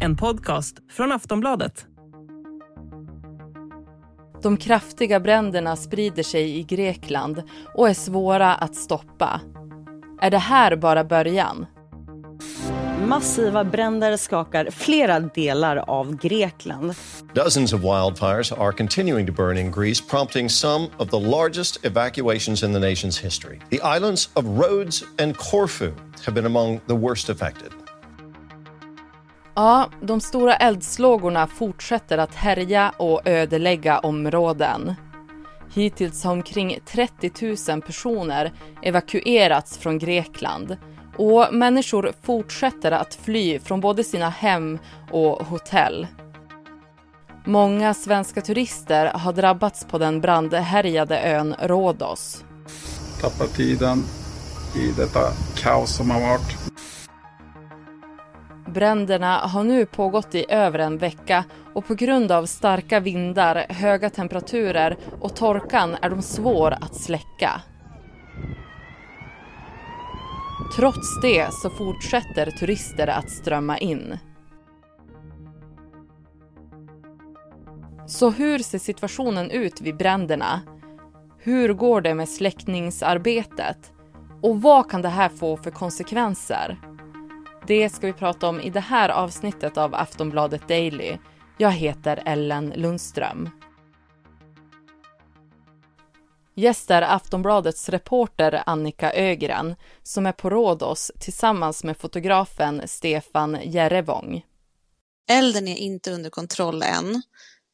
En podcast från Aftonbladet. De kraftiga bränderna sprider sig i Grekland och är svåra att stoppa. Är det här bara början? Massiva bränder skakar flera delar av Grekland. Dozens of wildfires are continuing to burn in Greece, prompting some of the largest evacuations in the nation's history. The islands of Rhodes and Corfu have been among the worst affected. Ja, de stora eldslågorna fortsätter att härja och ödelägga områden. Hittills har omkring 30 000 personer evakuerats från Grekland och människor fortsätter att fly från både sina hem och hotell. Många svenska turister har drabbats på den brandhärjade ön Rhodos. Tappar tiden i detta kaos som har varit. Bränderna har nu pågått i över en vecka och på grund av starka vindar, höga temperaturer och torkan är de svår att släcka. Trots det så fortsätter turister att strömma in. Så hur ser situationen ut vid bränderna? Hur går det med släckningsarbetet? Och vad kan det här få för konsekvenser? Det ska vi prata om i det här avsnittet av Aftonbladet Daily. Jag heter Ellen Lundström. Gäst är Aftonbladets reporter Annika Ögren som är på Rhodos tillsammans med fotografen Stefan Järrevång. Elden är inte under kontroll än.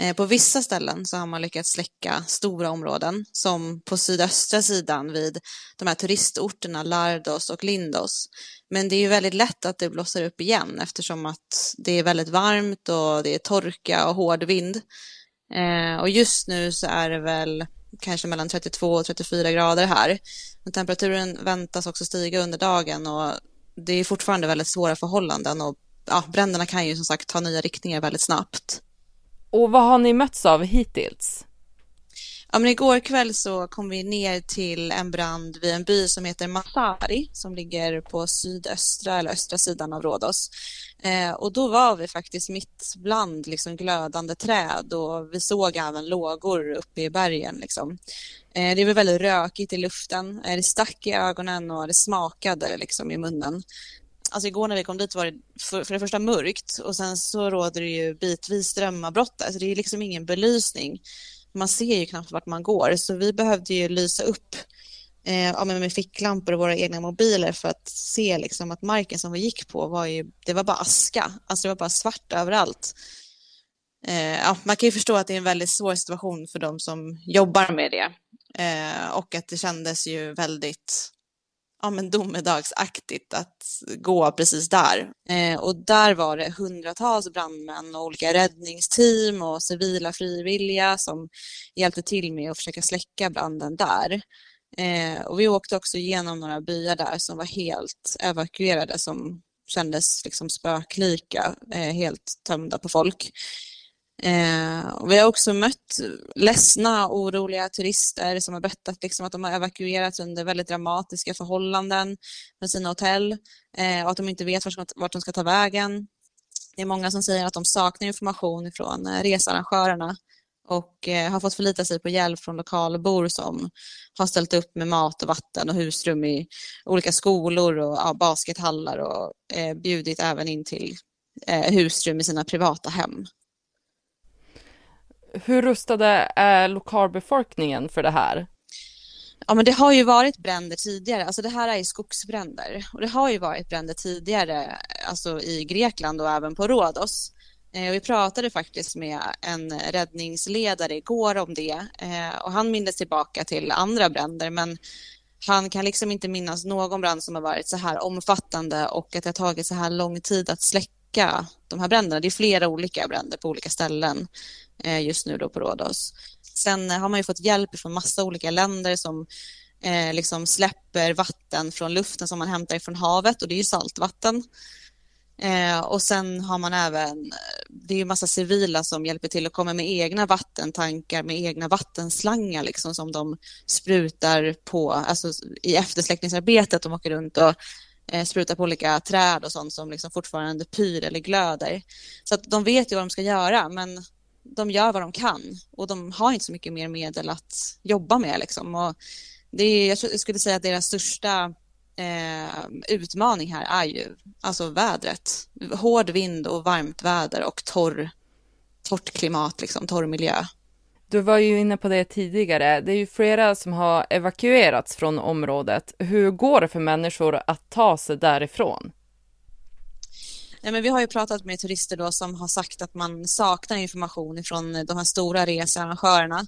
Eh, på vissa ställen så har man lyckats släcka stora områden, som på sydöstra sidan vid de här turistorterna Lardos och Lindos. Men det är ju väldigt lätt att det blossar upp igen eftersom att det är väldigt varmt och det är torka och hård vind. Eh, och just nu så är det väl kanske mellan 32 och 34 grader här. Men temperaturen väntas också stiga under dagen och det är fortfarande väldigt svåra förhållanden och ja, bränderna kan ju som sagt ta nya riktningar väldigt snabbt. Och vad har ni mötts av hittills? Ja, men igår kväll så kom vi ner till en brand vid en by som heter Masari som ligger på sydöstra eller östra sidan av Rhodos. Eh, och då var vi faktiskt mitt bland liksom, glödande träd och vi såg även lågor uppe i bergen. Liksom. Eh, det var väldigt rökigt i luften, eh, det stack i ögonen och det smakade liksom, i munnen. Alltså igår när vi kom dit var det för, för det första mörkt och sen så råder det ju bitvis strömavbrott. Alltså det är liksom ingen belysning man ser ju knappt vart man går, så vi behövde ju lysa upp eh, med ficklampor och våra egna mobiler för att se liksom att marken som vi gick på var ju, det var bara aska, alltså det var bara svart överallt. Eh, ja, man kan ju förstå att det är en väldigt svår situation för de som jobbar med det. Eh, och att det kändes ju väldigt ja, men domedagsaktigt att gå precis där. Eh, och där var det hundratals brandmän och olika räddningsteam och civila frivilliga som hjälpte till med att försöka släcka branden där. Eh, och vi åkte också igenom några byar där som var helt evakuerade som kändes liksom spöklika, eh, helt tömda på folk. Eh, vi har också mött ledsna, oroliga turister som har berättat liksom att de har evakuerats under väldigt dramatiska förhållanden från sina hotell eh, och att de inte vet vart, vart de ska ta vägen. Det är många som säger att de saknar information från eh, researrangörerna och eh, har fått förlita sig på hjälp från lokalbor som har ställt upp med mat och vatten och husrum i olika skolor och ja, baskethallar och eh, bjudit även in till eh, husrum i sina privata hem. Hur rustade är lokalbefolkningen för det här? Ja, men det har ju varit bränder tidigare. Alltså det här är ju skogsbränder och det har ju varit bränder tidigare, alltså i Grekland och även på Rhodos. Eh, vi pratade faktiskt med en räddningsledare igår om det eh, och han minns tillbaka till andra bränder, men han kan liksom inte minnas någon brand som har varit så här omfattande och att det har tagit så här lång tid att släcka de här bränderna. Det är flera olika bränder på olika ställen. Eh, just nu då på Rhodos. Sen eh, har man ju fått hjälp från massa olika länder som eh, liksom släpper vatten från luften som man hämtar från havet och det är ju saltvatten. Eh, och sen har man även, eh, det är ju massa civila som hjälper till och kommer med egna vattentankar med egna vattenslangar liksom som de sprutar på, alltså i eftersläckningsarbetet. De åker runt och eh, sprutar på olika träd och sånt som liksom fortfarande pyr eller glöder. Så att de vet ju vad de ska göra, men de gör vad de kan och de har inte så mycket mer medel att jobba med. Liksom. Och det är, jag skulle säga att deras största eh, utmaning här är ju alltså vädret. Hård vind och varmt väder och torr, torrt klimat, liksom, torr miljö. Du var ju inne på det tidigare. Det är ju flera som har evakuerats från området. Hur går det för människor att ta sig därifrån? Nej, men vi har ju pratat med turister då som har sagt att man saknar information från de här stora researrangörerna.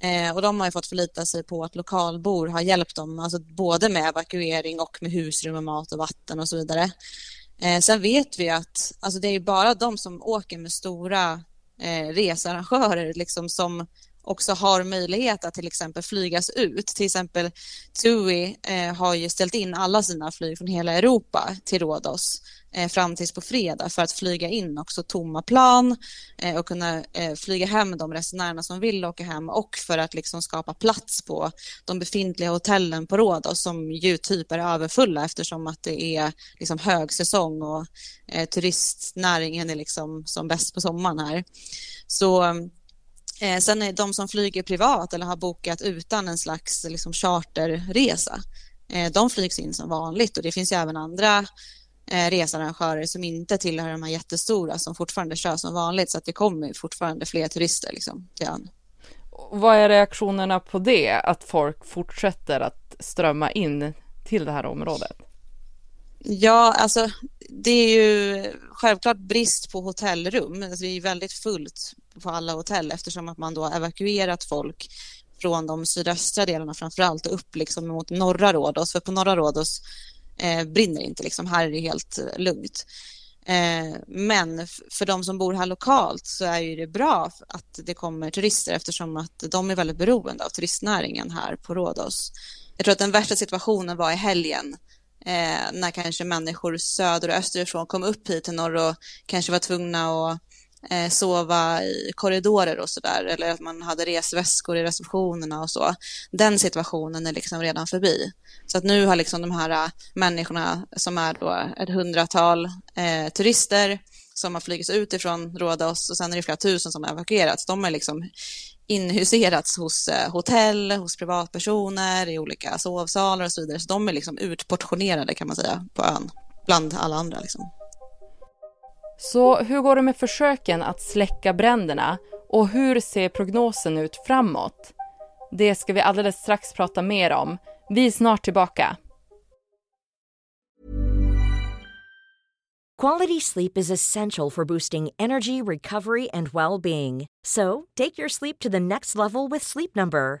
Eh, och de har ju fått förlita sig på att lokalbor har hjälpt dem, alltså både med evakuering och med husrum och mat och vatten och så vidare. Eh, sen vet vi att alltså det är bara de som åker med stora eh, researrangörer liksom som också har möjlighet att till exempel flygas ut. Till exempel TUI eh, har ju ställt in alla sina flyg från hela Europa till Rhodos eh, fram tills på fredag för att flyga in också tomma plan eh, och kunna eh, flyga hem de resenärerna som vill åka hem och för att liksom skapa plats på de befintliga hotellen på Rhodos som ju typ är överfulla eftersom att det är liksom högsäsong och eh, turistnäringen är liksom som bäst på sommaren här. Så Eh, sen är de som flyger privat eller har bokat utan en slags liksom, charterresa, eh, de flygs in som vanligt och det finns ju även andra eh, researrangörer som inte tillhör de här jättestora som fortfarande kör som vanligt så att det kommer fortfarande fler turister liksom, till ön. Vad är reaktionerna på det, att folk fortsätter att strömma in till det här området? Ja, alltså det är ju självklart brist på hotellrum. Alltså, det är väldigt fullt på alla hotell eftersom att man då har evakuerat folk från de sydöstra delarna framför allt och upp liksom mot norra Rhodos. För på norra Rhodos eh, brinner inte, liksom. här är det helt eh, lugnt. Eh, men för de som bor här lokalt så är ju det bra att det kommer turister eftersom att de är väldigt beroende av turistnäringen här på Rhodos. Jag tror att den värsta situationen var i helgen eh, när kanske människor söder och österifrån kom upp hit till norr och kanske var tvungna att eh, sova i korridorer och sådär, eller att man hade resväskor i receptionerna och så. Den situationen är liksom redan förbi. Så att nu har liksom de här eh, människorna som är då ett hundratal eh, turister som har flugits ut ifrån Rhodos och sen är det flera tusen som har evakuerats. De är liksom inhuserats hos eh, hotell, hos privatpersoner, i olika sovsalar och så vidare. Så de är liksom utportionerade kan man säga på ön, bland alla andra. Liksom. Så hur går det med försöken att släcka bränderna och hur ser prognosen ut framåt? Det ska vi alldeles strax prata mer om. Vi är snart tillbaka. Quality sleep is essential for boosting energy, recovery and well-being. So, take your sleep to the next level with Sleep Number.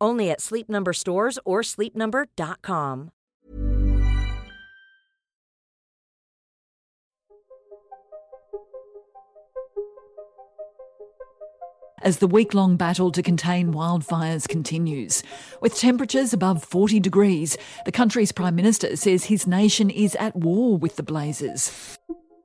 Only at Sleep Number stores or sleepnumber.com. As the week long battle to contain wildfires continues. With temperatures above 40 degrees, the country's Prime Minister says his nation is at war with the blazes.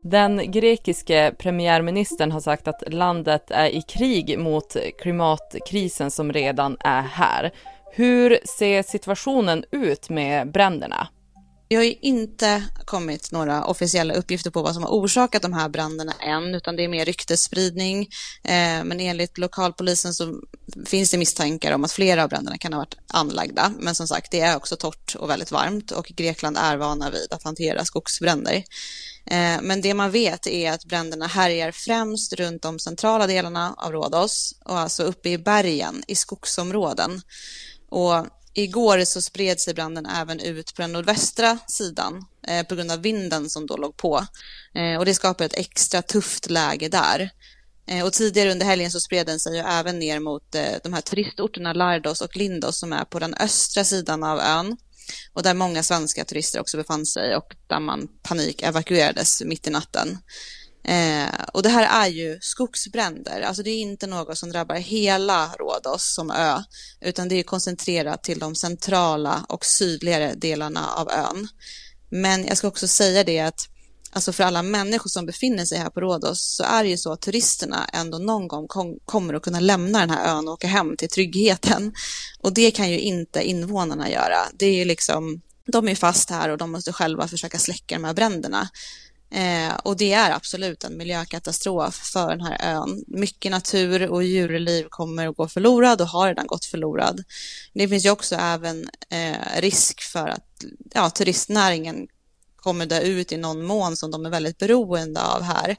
Den grekiske premiärministern har sagt att landet är i krig mot klimatkrisen som redan är här. Hur ser situationen ut med bränderna? Det har ju inte kommit några officiella uppgifter på vad som har orsakat de här bränderna än, utan det är mer ryktesspridning. Eh, men enligt lokalpolisen så finns det misstankar om att flera av bränderna kan ha varit anlagda. Men som sagt, det är också torrt och väldigt varmt och Grekland är vana vid att hantera skogsbränder. Eh, men det man vet är att bränderna härjar främst runt de centrala delarna av Rhodos och alltså uppe i bergen i skogsområden. Och igår så spred sig branden även ut på den nordvästra sidan eh, på grund av vinden som då låg på. Eh, och det skapar ett extra tufft läge där. Och tidigare under helgen så spred den sig ju även ner mot de här turistorterna Lardos och Lindos som är på den östra sidan av ön och där många svenska turister också befann sig och där man panik evakuerades mitt i natten. Eh, och det här är ju skogsbränder, alltså det är inte något som drabbar hela Rhodos som ö, utan det är koncentrerat till de centrala och sydligare delarna av ön. Men jag ska också säga det att alltså för alla människor som befinner sig här på Rhodos så är det ju så att turisterna ändå någon gång kom, kommer att kunna lämna den här ön och åka hem till tryggheten. Och det kan ju inte invånarna göra. Det är ju liksom, de är fast här och de måste själva försöka släcka de här bränderna. Eh, och det är absolut en miljökatastrof för den här ön. Mycket natur och djurliv kommer att gå förlorad och har redan gått förlorad. Det finns ju också även eh, risk för att ja, turistnäringen kommer dö ut i någon mån som de är väldigt beroende av här.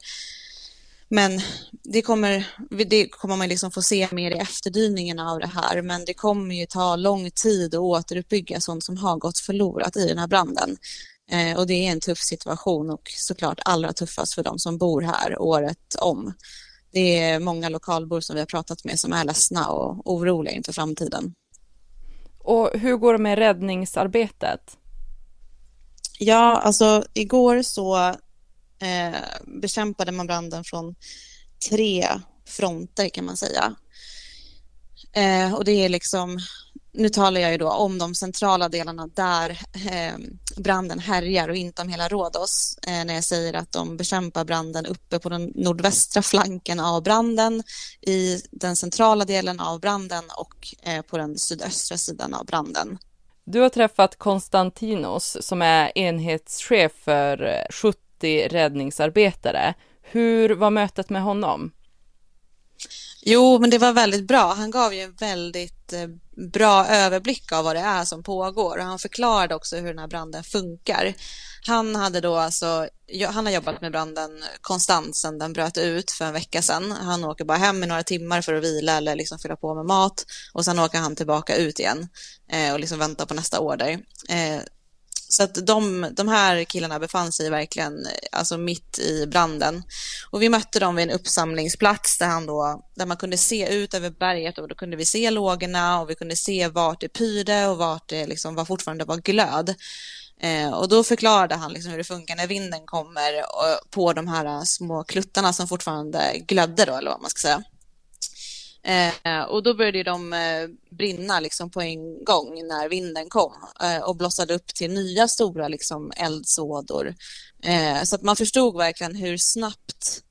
Men det kommer, det kommer man liksom få se mer i efterdyningarna av det här, men det kommer ju ta lång tid att återuppbygga sånt som har gått förlorat i den här branden. Eh, och det är en tuff situation och såklart allra tuffast för de som bor här året om. Det är många lokalbor som vi har pratat med som är ledsna och oroliga inför framtiden. Och hur går det med räddningsarbetet? Ja, alltså igår så eh, bekämpade man branden från tre fronter kan man säga. Eh, och det är liksom nu talar jag ju då om de centrala delarna där eh, branden härjar och inte om hela Rhodos. Eh, när jag säger att de bekämpar branden uppe på den nordvästra flanken av branden, i den centrala delen av branden och eh, på den sydöstra sidan av branden. Du har träffat Konstantinos som är enhetschef för eh, 70 räddningsarbetare. Hur var mötet med honom? Jo, men det var väldigt bra. Han gav ju en väldigt eh, bra överblick av vad det är som pågår och han förklarade också hur den här branden funkar. Han hade då alltså, han har jobbat med branden konstant sedan den bröt ut för en vecka sedan. Han åker bara hem i några timmar för att vila eller liksom fylla på med mat och sen åker han tillbaka ut igen eh, och liksom väntar på nästa order. Eh, så att de, de här killarna befann sig verkligen eh, alltså mitt i branden. Och vi mötte dem vid en uppsamlingsplats där, han då, där man kunde se ut över berget och då kunde vi se lågorna och vi kunde se vart det pyrde och vart det liksom var fortfarande var glöd. Eh, och då förklarade han liksom hur det funkar när vinden kommer eh, på de här eh, små kluttarna som fortfarande glödde då, eller vad man ska säga. Eh, och då började de eh, brinna liksom på en gång när vinden kom eh, och blossade upp till nya stora liksom, eldsådor. Eh, så att man förstod verkligen hur snabbt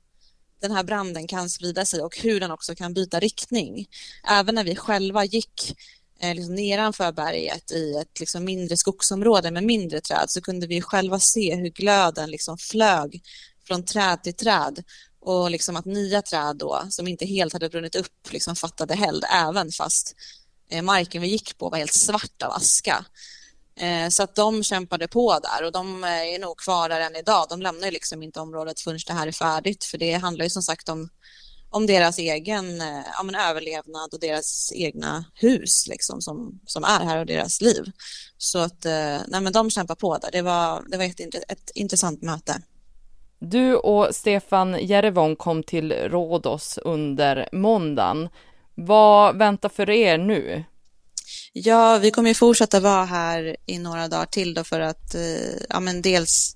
den här branden kan sprida sig och hur den också kan byta riktning. Även när vi själva gick eh, liksom nedanför berget i ett liksom, mindre skogsområde med mindre träd så kunde vi själva se hur glöden liksom flög från träd till träd och liksom att nya träd då, som inte helt hade brunnit upp, liksom fattade eld även fast eh, marken vi gick på var helt svart av aska. Eh, så att de kämpade på där och de eh, är nog kvar där än idag. De lämnar ju liksom inte området förrän det här är färdigt för det handlar ju som sagt om, om deras egen ja, men överlevnad och deras egna hus liksom som, som är här och deras liv. Så att nej, men de kämpar på där. Det var, det var ett, ett intressant möte. Du och Stefan Järevon kom till Rådos under måndagen. Vad väntar för er nu? Ja, vi kommer ju fortsätta vara här i några dagar till då för att eh, ja, men dels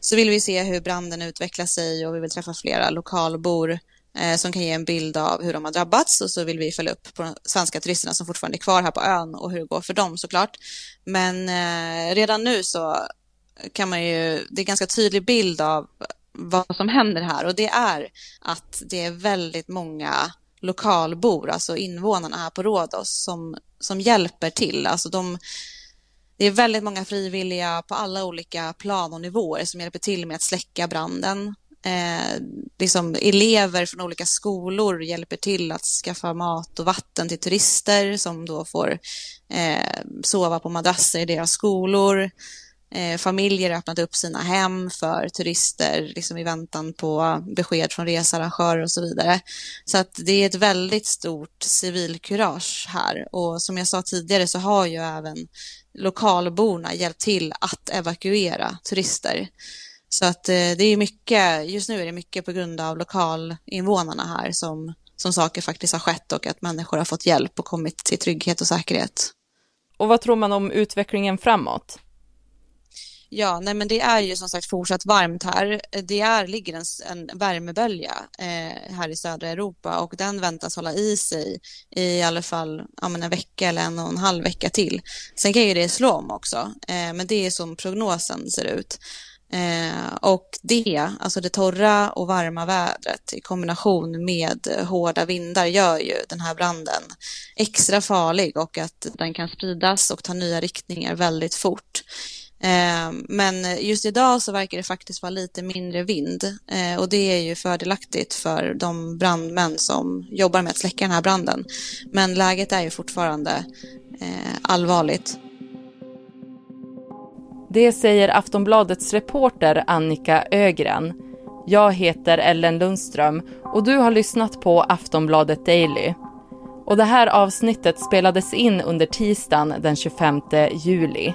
så vill vi se hur branden utvecklar sig och vi vill träffa flera lokalbor eh, som kan ge en bild av hur de har drabbats och så vill vi följa upp på de svenska turisterna som fortfarande är kvar här på ön och hur det går för dem såklart. Men eh, redan nu så kan man ju, det är en ganska tydlig bild av vad som händer här och det är att det är väldigt många lokalbor, alltså invånarna här på Rhodos som, som hjälper till. Alltså de, det är väldigt många frivilliga på alla olika plan och nivåer som hjälper till med att släcka branden. Eh, liksom elever från olika skolor hjälper till att skaffa mat och vatten till turister som då får eh, sova på madrasser i deras skolor. Eh, familjer har öppnat upp sina hem för turister liksom i väntan på besked från researrangörer och så vidare. Så att det är ett väldigt stort civilkurage här och som jag sa tidigare så har ju även lokalborna hjälpt till att evakuera turister. Så att eh, det är mycket, just nu är det mycket på grund av lokalinvånarna här som, som saker faktiskt har skett och att människor har fått hjälp och kommit till trygghet och säkerhet. Och vad tror man om utvecklingen framåt? Ja, nej men det är ju som sagt fortsatt varmt här. Det är, ligger en, en värmebölja eh, här i södra Europa och den väntas hålla i sig i alla fall ja, men en vecka eller en och en halv vecka till. Sen kan ju det slå om också, eh, men det är som prognosen ser ut. Eh, och det, alltså det torra och varma vädret i kombination med hårda vindar gör ju den här branden extra farlig och att den kan spridas och ta nya riktningar väldigt fort. Eh, men just idag så verkar det faktiskt vara lite mindre vind eh, och det är ju fördelaktigt för de brandmän som jobbar med att släcka den här branden. Men läget är ju fortfarande eh, allvarligt. Det säger Aftonbladets reporter Annika Ögren. Jag heter Ellen Lundström och du har lyssnat på Aftonbladet Daily. Och det här avsnittet spelades in under tisdagen den 25 juli.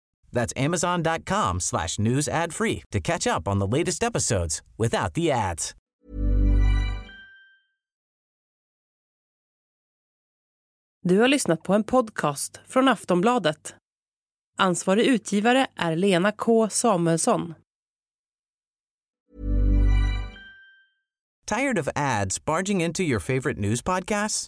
That's amazon.com slash news ad free to catch up on the latest episodes without the ads. Du har lyssnat på en podcast från Aftonbladet. Ansvarig utgivare är Lena K Samuelsson. Tired of ads barging into your favorite news podcasts?